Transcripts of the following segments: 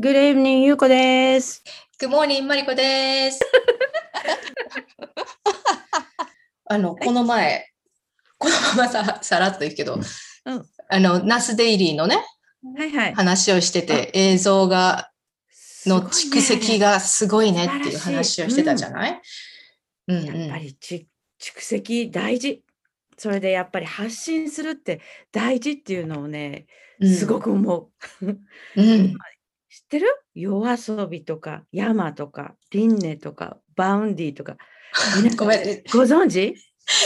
Good evening, ゆうこです。Good morning, マリコです。あの、この前、このままささらっと言うけど、うんあの、ナスデイリーのね、はいはい。話をしてて、映像が、の蓄積がすごいねっていう話をしてたじゃない、うん、うんやっぱりち蓄積大事。それでやっぱり発信するって大事っていうのをね、すごく。く思う。うん。知ってる？ YOASOBIとか、ヤとか、 Rin音とか、 Vaundyとか。ごめん。ご存知？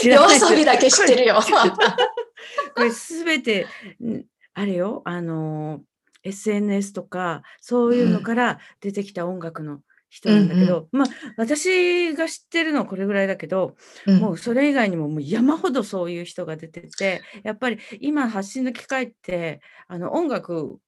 YOASOBIだけ知ってるよ。これすべて、んあれよ、あのー SNS とか、そういうのから出てきた音楽の人なんだけど、まあ、私が知ってるのはこれぐらいだけど、もうそれ以外にももう山ほどそういう人が出てて、やっぱり今発信の機会って、あの音楽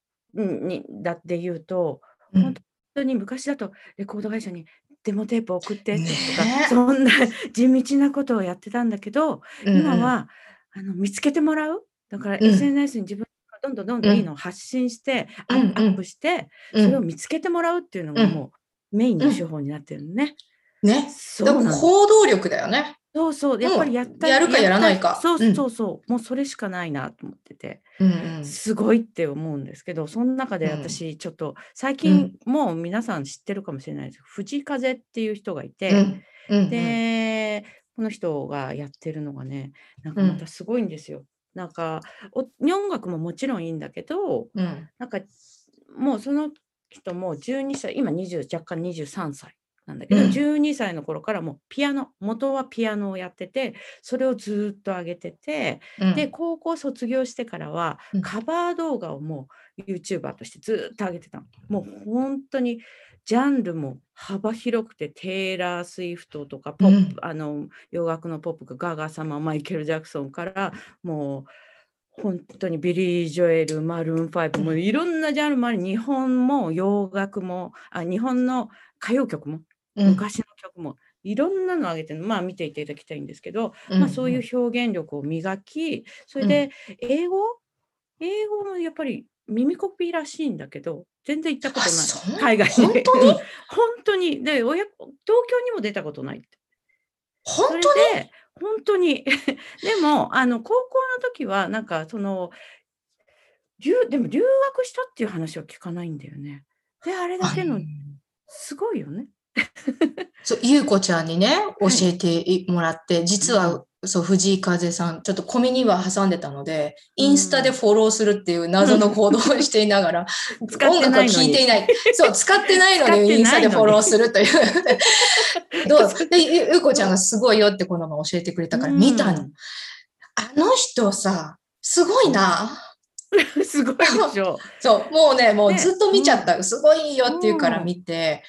にだって言うと、うん。本当に昔だとレコード会社にデモテープ送ってとか、ねえそんな 地道なことをやってたんだけど、うん今はあの見つけてもらう。だからうん。SNS に自分がどんどんどんどんいいのを発信して、アップして、うん。それを見つけてもらうっていうのがうん。もうメインの手法になってるのね。ね。そう行動力だよね。そうそう、やっぱりやったやるかやらないか。そううん。そう。そう、もうそれしかないなと思ってて、すごいって思うんですけど、その中でうん。私、ちょっと最近、もう皆さん知ってるかもしれないです藤風っていう人がいて、で、この人がやってるのがね、なんかまたすごいんですよ。なんかお音楽ももちろんいいんだけど、うん。なんかもうその人も12歳、今20若干23歳なんだけど、うん。12歳の頃からもうピアノ、元はピアノをやってて、それをずーっと上げてて、うん。で、高校卒業してからはうん。カバー動画をもう YouTuber としてずーっと上げてたの。もう本当にジャンルも幅広くて、テイラー・スウィフトとかポップ、あの洋楽のポップがガガ様、マイケル・ジャクソンからもう本当にビリー・ジョエル、マルーン5もいろんなジャンルもあり、日本も洋楽も、あ日本の歌謡曲も、うん昔の曲も、いろんなの上げてるの、まあ見ていただきたいんですけど、まあ、そういう表現力を磨き、それで英語、英語もやっぱり耳コピーらしいんだけど、全然行ったことない。海外に。本当に？う ん本当に。で、親東京にも出たことないって。本当に？で、本当に。でも、あの、高校の時は、なんか、その、留でも留学したっていう話は聞かないんだよね。で、あれだけの、すごいよね。そう、ゆうこちゃんにね、教えてもらって、実うは、そう、藤井風さん、ちょっとコミには挟んでたので、インスタでフォローするっていう謎の行動をしていながら、音楽はいなのに。聴いていない。そう、使ってないのに にインスタでフォローするという。どう？で、ゆゆうこちゃんがすごいよってこのまま教えてくれたから見たの。うんあの人さ、すごいな。すごいでしょ。そう、もうね、もうねずっと見ちゃった。すごいよっていうから見て、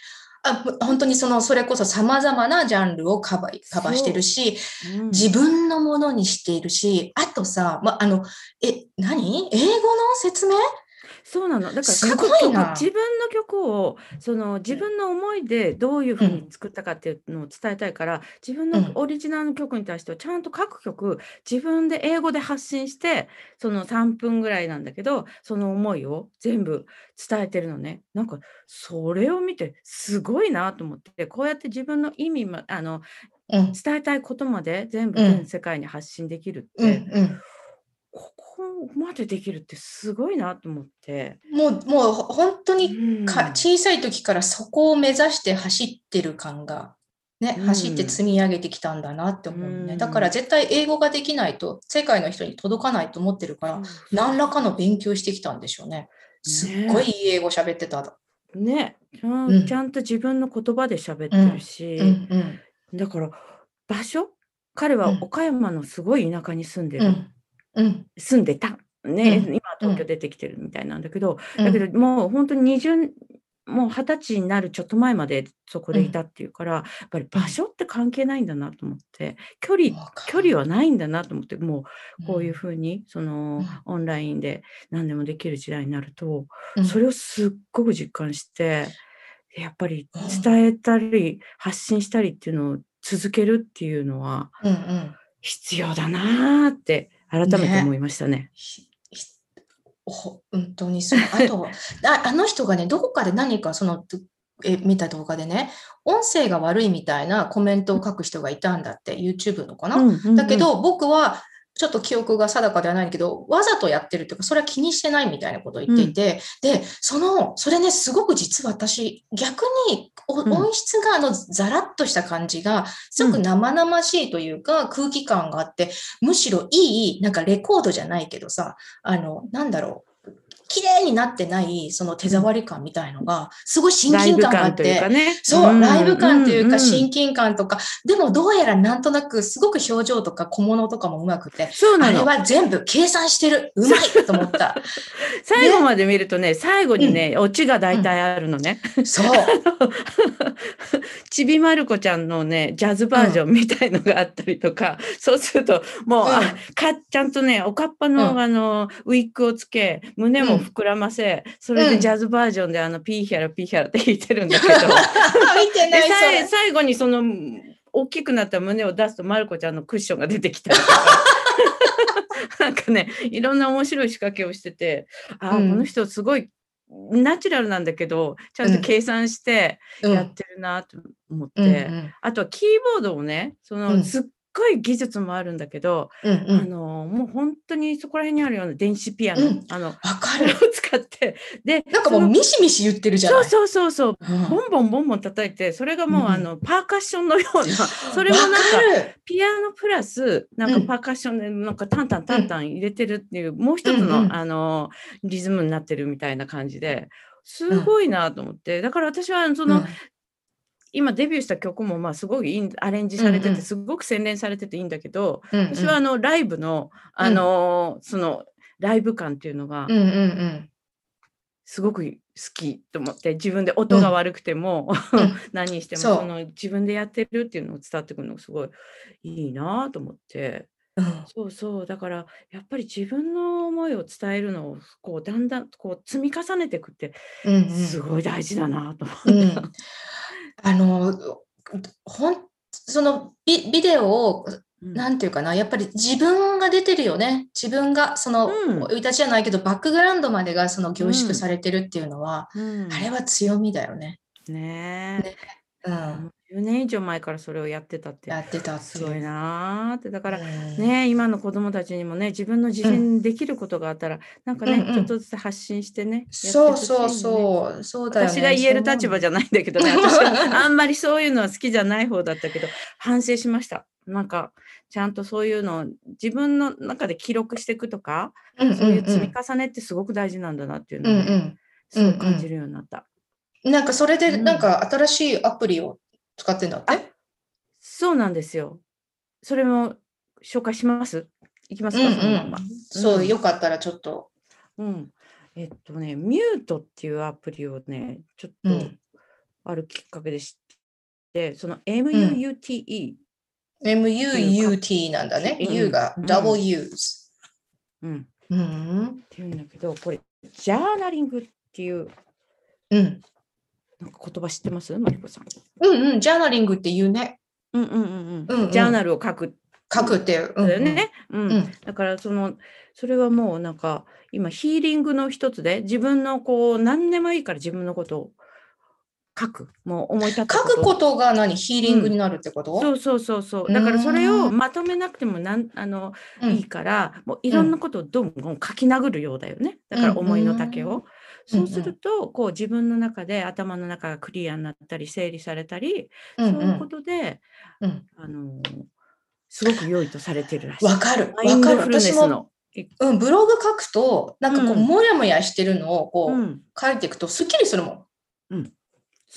あ本当にその、それこそ様々なジャンルをカバー、カバーしてるし、うん。自分のものにしているし、あとさ、ま、あの、え、何？英語の説明？そうなの。だからす各ごいな曲自分の曲をその自分の思いでどういうふうに作ったかっていうのを伝えたいから、自分うんのオリジナルの曲に対してはちゃんと各曲自分で英語で発信してその3分ぐらいなんだけどその思いを全部伝えてるのね。なんかそれを見てすごいなと思ってこうやって自分の意味もあのうん。伝えたいことまで全部うん全世界に発信できるって、うん、うん。ここまでできるってすごいなと思って。もう、もう本当にうん。か小さい時からそこを目指して走ってる感が、ね、うん。走って積み上げてきたんだなって思うね。うん。だから絶対英語ができないと世界の人に届かないと思ってるから、何らかの勉強してきたんでしょうね。すっごいいい英語喋ってた。ね。ちゃん,、うん。ちゃんと自分の言葉で喋ってるし、うん、うん、だから場所？彼はうん。岡山のすごい田舎に住んでる、うん、うん、住んでた。ね、うん。今は東京出てきてるみたいなんだけど、うん。だけどもう本当に20もう二十歳になるちょっと前までそこでいたっていうから、やっぱり場所って関係ないんだなと思って距離距離はないんだなと思ってもうこういううふうにそのうん。オンラインで何でもできる時代になると、ん、それをすっごく実感して、やっぱりうん。伝えたり発信したりっていうのを続けるっていうのは。必要だなーって改めてね思いましたね。ひひ本当にそう。あと、ああの人がね、どこかで何かその、え見た動画でね、音声が悪いみたいなコメントを書く人がいたんだって、YouTube のかな？うんうんうん、だけど、僕はちょっと記憶が定かではないけど、わざとやってるっていうか、それは気にしてないみたいなことを言っていて、うん、で、その、それね、すごく実は私、逆に音質があの、ザラッとした感じが、すごく生々しいというか、空気感があって、むしろいい、なんかレコードじゃないけどさ、あの、なんだろう、綺麗になってない、その手触り感みたいのが、すごい親近感があって、ね、そう、ライブ感というか親近感とか、でもどうやらなんとなくすごく表情とか小物とかもうまくて、そうなのあれは全部計算してる。うまいと思った。最後まで見るとね、最後にね、オチが大体あるのね。そう。ちびまる子ちゃんのね、ジャズバージョンみたいのがあったりとか、そうすると、もう、あかちゃんとね、おかっぱの、あの、ウィッグをつけ、胸も膨らませ、それでジャズバージョンであのピーヒャラピーヒャラって弾いてるんだけど。見てない最最後にその大きくなった胸を出すとまる子ちゃんのクッションが出てきたりとか。なんかねいろんな面白い仕掛けをしててあ、うん、この人すごいナチュラルなんだけどちゃんと計算してやってるなと思って、うんうん、あとはキーボードをねそのすっごい技術もあるんだけど、うんうん、あのもう本当にそこら辺にあるような電子ピアノ、うん、あのかる。を使ってでなんかもうミシミシ言ってるじゃない。そうそうそうそう、うん、ボンボンボンボン叩いてそれがもう、うん、あのパーカッションのような それもなんかピアノプラスなんかパーカッションでなんかタンタンタンタン入れてるっていう、もう一つの、あのリズムになってるみたいな感じですごいなと思って、だから私はその、今デビューした曲もまあすごいいいアレンジされてて、すごく洗練されてていいんだけど、うんうん、私はあのライブのあの、うん、そのライブ感っていうのが、すごく好きと思って自分で音が悪くても、うん、何してもその自分でやってるっていうのを伝わってくるのがすごいいいなと思って。うん、そうそう。だからやっぱり自分の思いを伝えるのをこうだんだんこう積み重ねていくってすごい大事だなと思って、うん、あの、ほんそのビビデオを、なんていうかな、やっぱり自分が出てるよね。自分が、その、生、い立ちじゃないけど、バックグラウンドまでがその凝縮されてるっていうのは、あれは強みだよね。ねえ。ねうん。10年以上前からそれをやってたってやってたすごいなって。だからね今の子供たちにもね自分の自信できることがあったら、うん、なんかね、ちょっとずつ発信してね、ね、そうそうそう。そうだよ、ね、私が言える立場じゃないんだけどね私は。あんまりそういうのは好きじゃない方だったけど反省しました。なんかちゃんとそういうのを自分の中で記録していくとか、そういう積み重ねってすごく大事なんだなっていうのをすごく感じるようになった。なんかそれでなんか新しいアプリを使ってんだって、そうなんですよ。それも紹介します？いきますか、うんうん、そのまま。そう、よかったらちょっと。うん。えっとね、ミュートっていうアプリをね、ちょっとあるきっかけで知って、その MUUTE、うん。MUUT なんだね。うん、U が W's。うん。うん。っていうんだけど、これ、ジャーナリングっていう、うん。なんか言葉知ってます？マリコさん。うんうん、ジャーナリングって言うね。うんうんうんうん。うんジャーナルを書く。書くっていう。うんだよね。うん。うん、だからそのそれはもうなんか今ヒーリングの一つで自分のこう何でもいいから自分のことを書く。もう思い立った書くことが何？ヒーリングになるってこと、うん、そうそうそうそう。だからそれをまとめなくてもなんあの、うん、いいから、もういろんなことをどんどん書き殴るようだよね。だから思いの丈を。そうすると、こう自分の中で頭の中がクリアになったり整理されたり、うんうん、そういうことで、うん、あのすごく良いとされてるらしい。わかる。わかる。私も、うん、ブログ書くと、なんかこう、もやもやしてるのをこう、書いていくと、すっきりするもん。うん。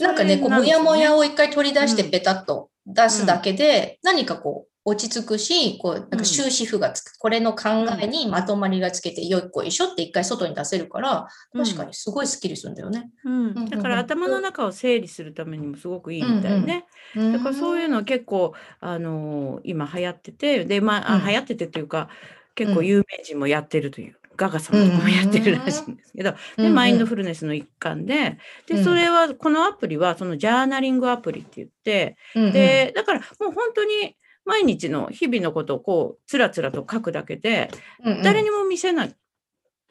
なんかね、こう、もやもやを一回取り出してペタッと出すだけで、何かこう、落ち着くし、こう、なんか終止符がつく、うん、これの考えにまとまりがつけて、よっこいしょって一回外に出せるから、確かにすごいスッキリするんだよね。うん。だから頭の中を整理するためにもすごくいいみたいね。うんうん、だからそういうのは結構、あのー、今流行ってて、で、まあ、流行っててというか、結構有名人もやってるという。ガガさんもやってるらしいんですけど、で、マインドフルネスの一環で、で、それは、このアプリは、そのジャーナリングアプリって言って、で、だからもう本当に、毎日の日々のことをこうつらつらと書くだけで、誰にも見せない。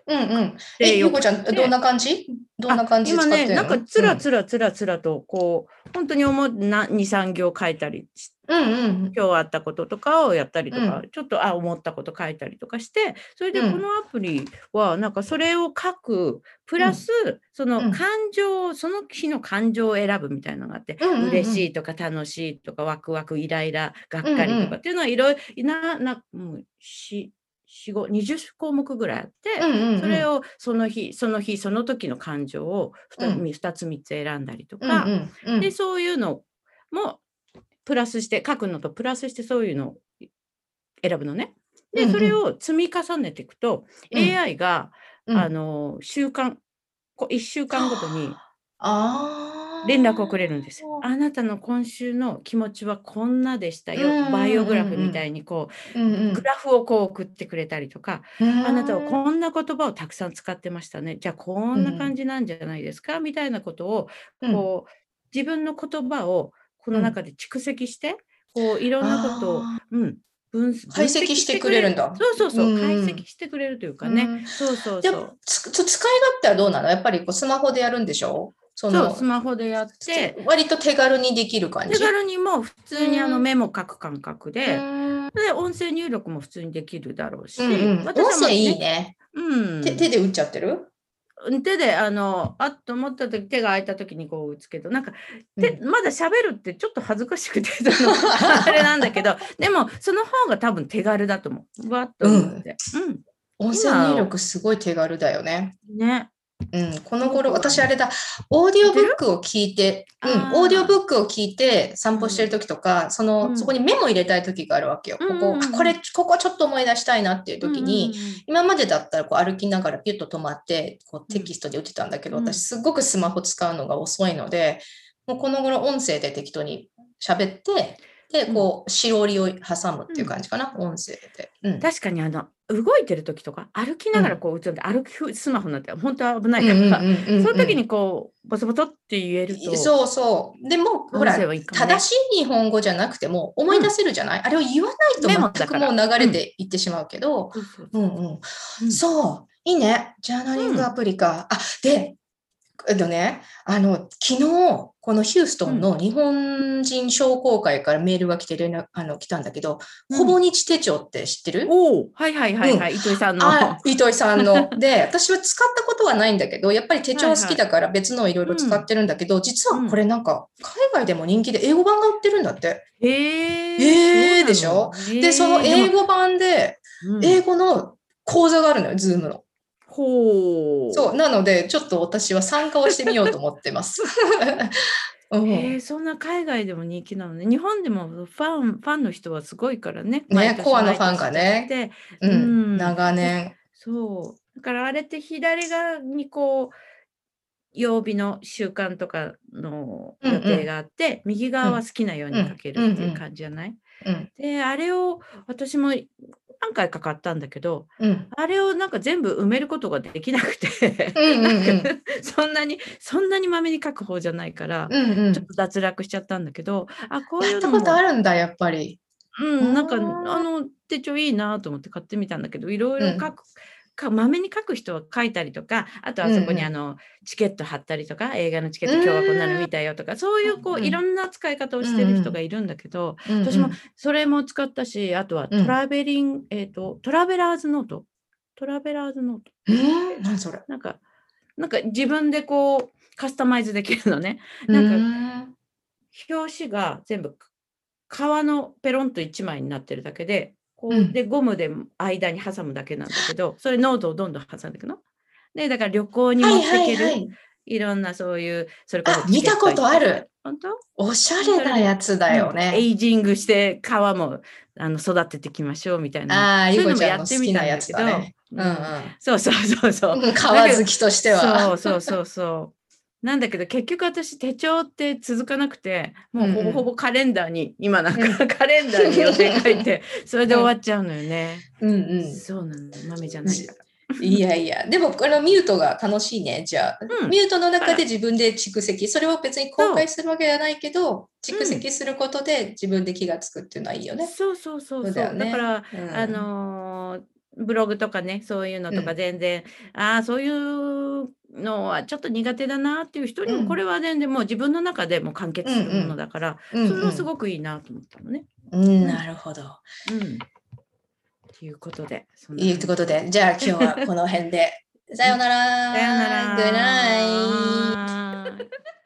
うんうん。え、ゆうこちゃん、どんな感じ？どんな感じ今ね、なんかつらつらつらつらと、こう、本当に思うな2、3行書いたりしうんうん、今日あったこととかをやったりとか、うん、ちょっとあ思ったこと書いたりとかしてそれでこのアプリはなんかそれを書くプラス、うん、その感情、その日の感情を選ぶみたいなのがあって、うんうんうん、嬉しいとか楽しいとかワクワクイライラがっかりとかっていうのはいろいろななもうし20項目ぐらいあって、うんうんうん、それをその日その日その時の感情を 2,、うん、2つ3つ選んだりとか、うんうんうん、でそういうのもプラスして書くのとプラスしてそういうのを選ぶのね。で、それを積み重ねていくと、うん、AI が、うん、あの週間1週間ごとに連絡をくれるんです。あなたの今週の気持ちはこんなでしたよ。バイオグラフみたいにこう、うんうん、グラフをこう送ってくれたりとか、あなたはこんな言葉をたくさん使ってましたね。じゃあこんな感じなんじゃないですか、みたいなことをこう自分の言葉をこの中で蓄積して、こういろんなことを、うん、分解析してくれる。んだ。そうそうそう、解析してくれるというかね。そうそうそう。使い勝手はどうなの？やっぱりこうスマホでやるんでしょ？そそう、スマホでやって。割と手軽にできる感じ？手軽にも普通にあのメモ書く感覚で、で、音声入力も普通にできるだろうし。うんうん、音声いいね。うん、手で打っちゃってる？手であのあっと思った時手が空いた時にこう打つけどなんか、うん、まだ喋るってちょっと恥ずかしくて あれなんだけどでもその方が多分手軽だと思う。わっと思って。うん、音声入力すごい手軽だよね。ね。うん、この頃、私あれだ、オーディオブックを聞いて、うん、オーディオブックを聞いて散歩してる時とか、うん、その、うん、そこにメモ入れたい時があるわけよ。ここ、あこれ、ここちょっと思い出したいなっていう時に、今までだったらこう歩きながらピュッと止まって、こうテキストで打ってたんだけど、私すごくスマホ使うのが遅いので、もうこの頃音声で適当に喋って、で、こう、しおりを挟むっていう感じかな、音声で。確かにあの、動いてる時とか歩きながらこう打つんで、うん、歩きスマホなんて本当は危ないから、その時にこうボソボソって言えると。そうそう。でもほら、ね、正しい日本語じゃなくても思い出せるじゃない、うん、あれを言わないと全くもう流れていってしまうけど、うん。うんそう。いいね。ジャーナリングアプリか、あでえっとね、あの、昨日、このヒューストンの日本人商工会からメールが来て連絡、あの、来たんだけど、うん、ほぼ日手帳って知ってる？おはいはいはいはい、うん、糸井さんの。糸井さんの。で、私は使ったことはないんだけど、やっぱり手帳好きだから別のいろいろ使ってるんだけど、はいはい、実はこれなんか、海外でも人気で英語版が売ってるんだって。へえ。えー、でしょ？で、その英語版で、英語の講座があるのよ、ズームの。ほう。そう、なので、ちょっと私は参加をしてみようと思ってます。うん、えー、そんな海外でも人気なのね。日本でもファン、ファンの人はすごいからね。ね、コアのファンがね。うん、うん、長年。そう。だからあれって左側にこう、曜日の習慣とかの予定があって、うんうん、右側は好きなように書けるっていう感じじゃない、うんうん、であれを私も何回か買ったんだけど、うん、あれをなんか全部埋めることができなくてそんなにそんなにまめに書く方じゃないから、うんうん、ちょっと脱落しちゃったんだけどあこういうのもことあるんだやっぱり。うん、なんかあの手帳いいなと思って買ってみたんだけどいろいろ書く、かまめに書く人は書いたりとかあとはそこにあの、うんうん、チケット貼ったりとか映画のチケット今日はこんなの見たよとかそういうこう、いろんな使い方をしてる人がいるんだけど、うんうん、私もそれも使ったしあとはトラベリン、うん、えっ、ー、とトラベラーズノート。トラベラーズノート。えー、何それ？なんかなんか自分でこうカスタマイズできるのね。なんか表紙が全部革のペロンと1枚になってるだけでこうでゴムで間に挟むだけなんだけど、それノートをどんどん挟んでいくの。でだから旅行に持っていける、いろんなそういうそれこそ見たことある。本当？おしゃれなやつだよね。エイジングして皮もあの育てていきましょうみたいな。ああ、ゆこちゃんの好きなやつだね。うんうん、そうそうそうそう。皮好きとしては。そうそうそうそう。なんだけど結局私手帳って続かなくてもうほぼほぼカレンダーに、今なんかカレンダーに予定書いて それで終わっちゃうのよね。うん。うん、そうなの豆じゃないから。いやいや、でもこのミュートが楽しいね、じゃあ。うん、ミュートの中で自分で蓄積、それを別に公開するわけじゃないけど、蓄積することで自分で気がつくっていうのはいいよね。そうそうそうそう。だね、だから、うん、あのーブログとかね、そういうのとか全然、ああ、そういうのはちょっと苦手だなっていう人にも、うんこれは全然もう自分の中でも完結するものだから、うんそれはすごくいいなと思ったのね。うん、なるほど。うん。ということで、そんないうことで、じゃあ今日はこの辺で。さようなら。さようなら。Good night.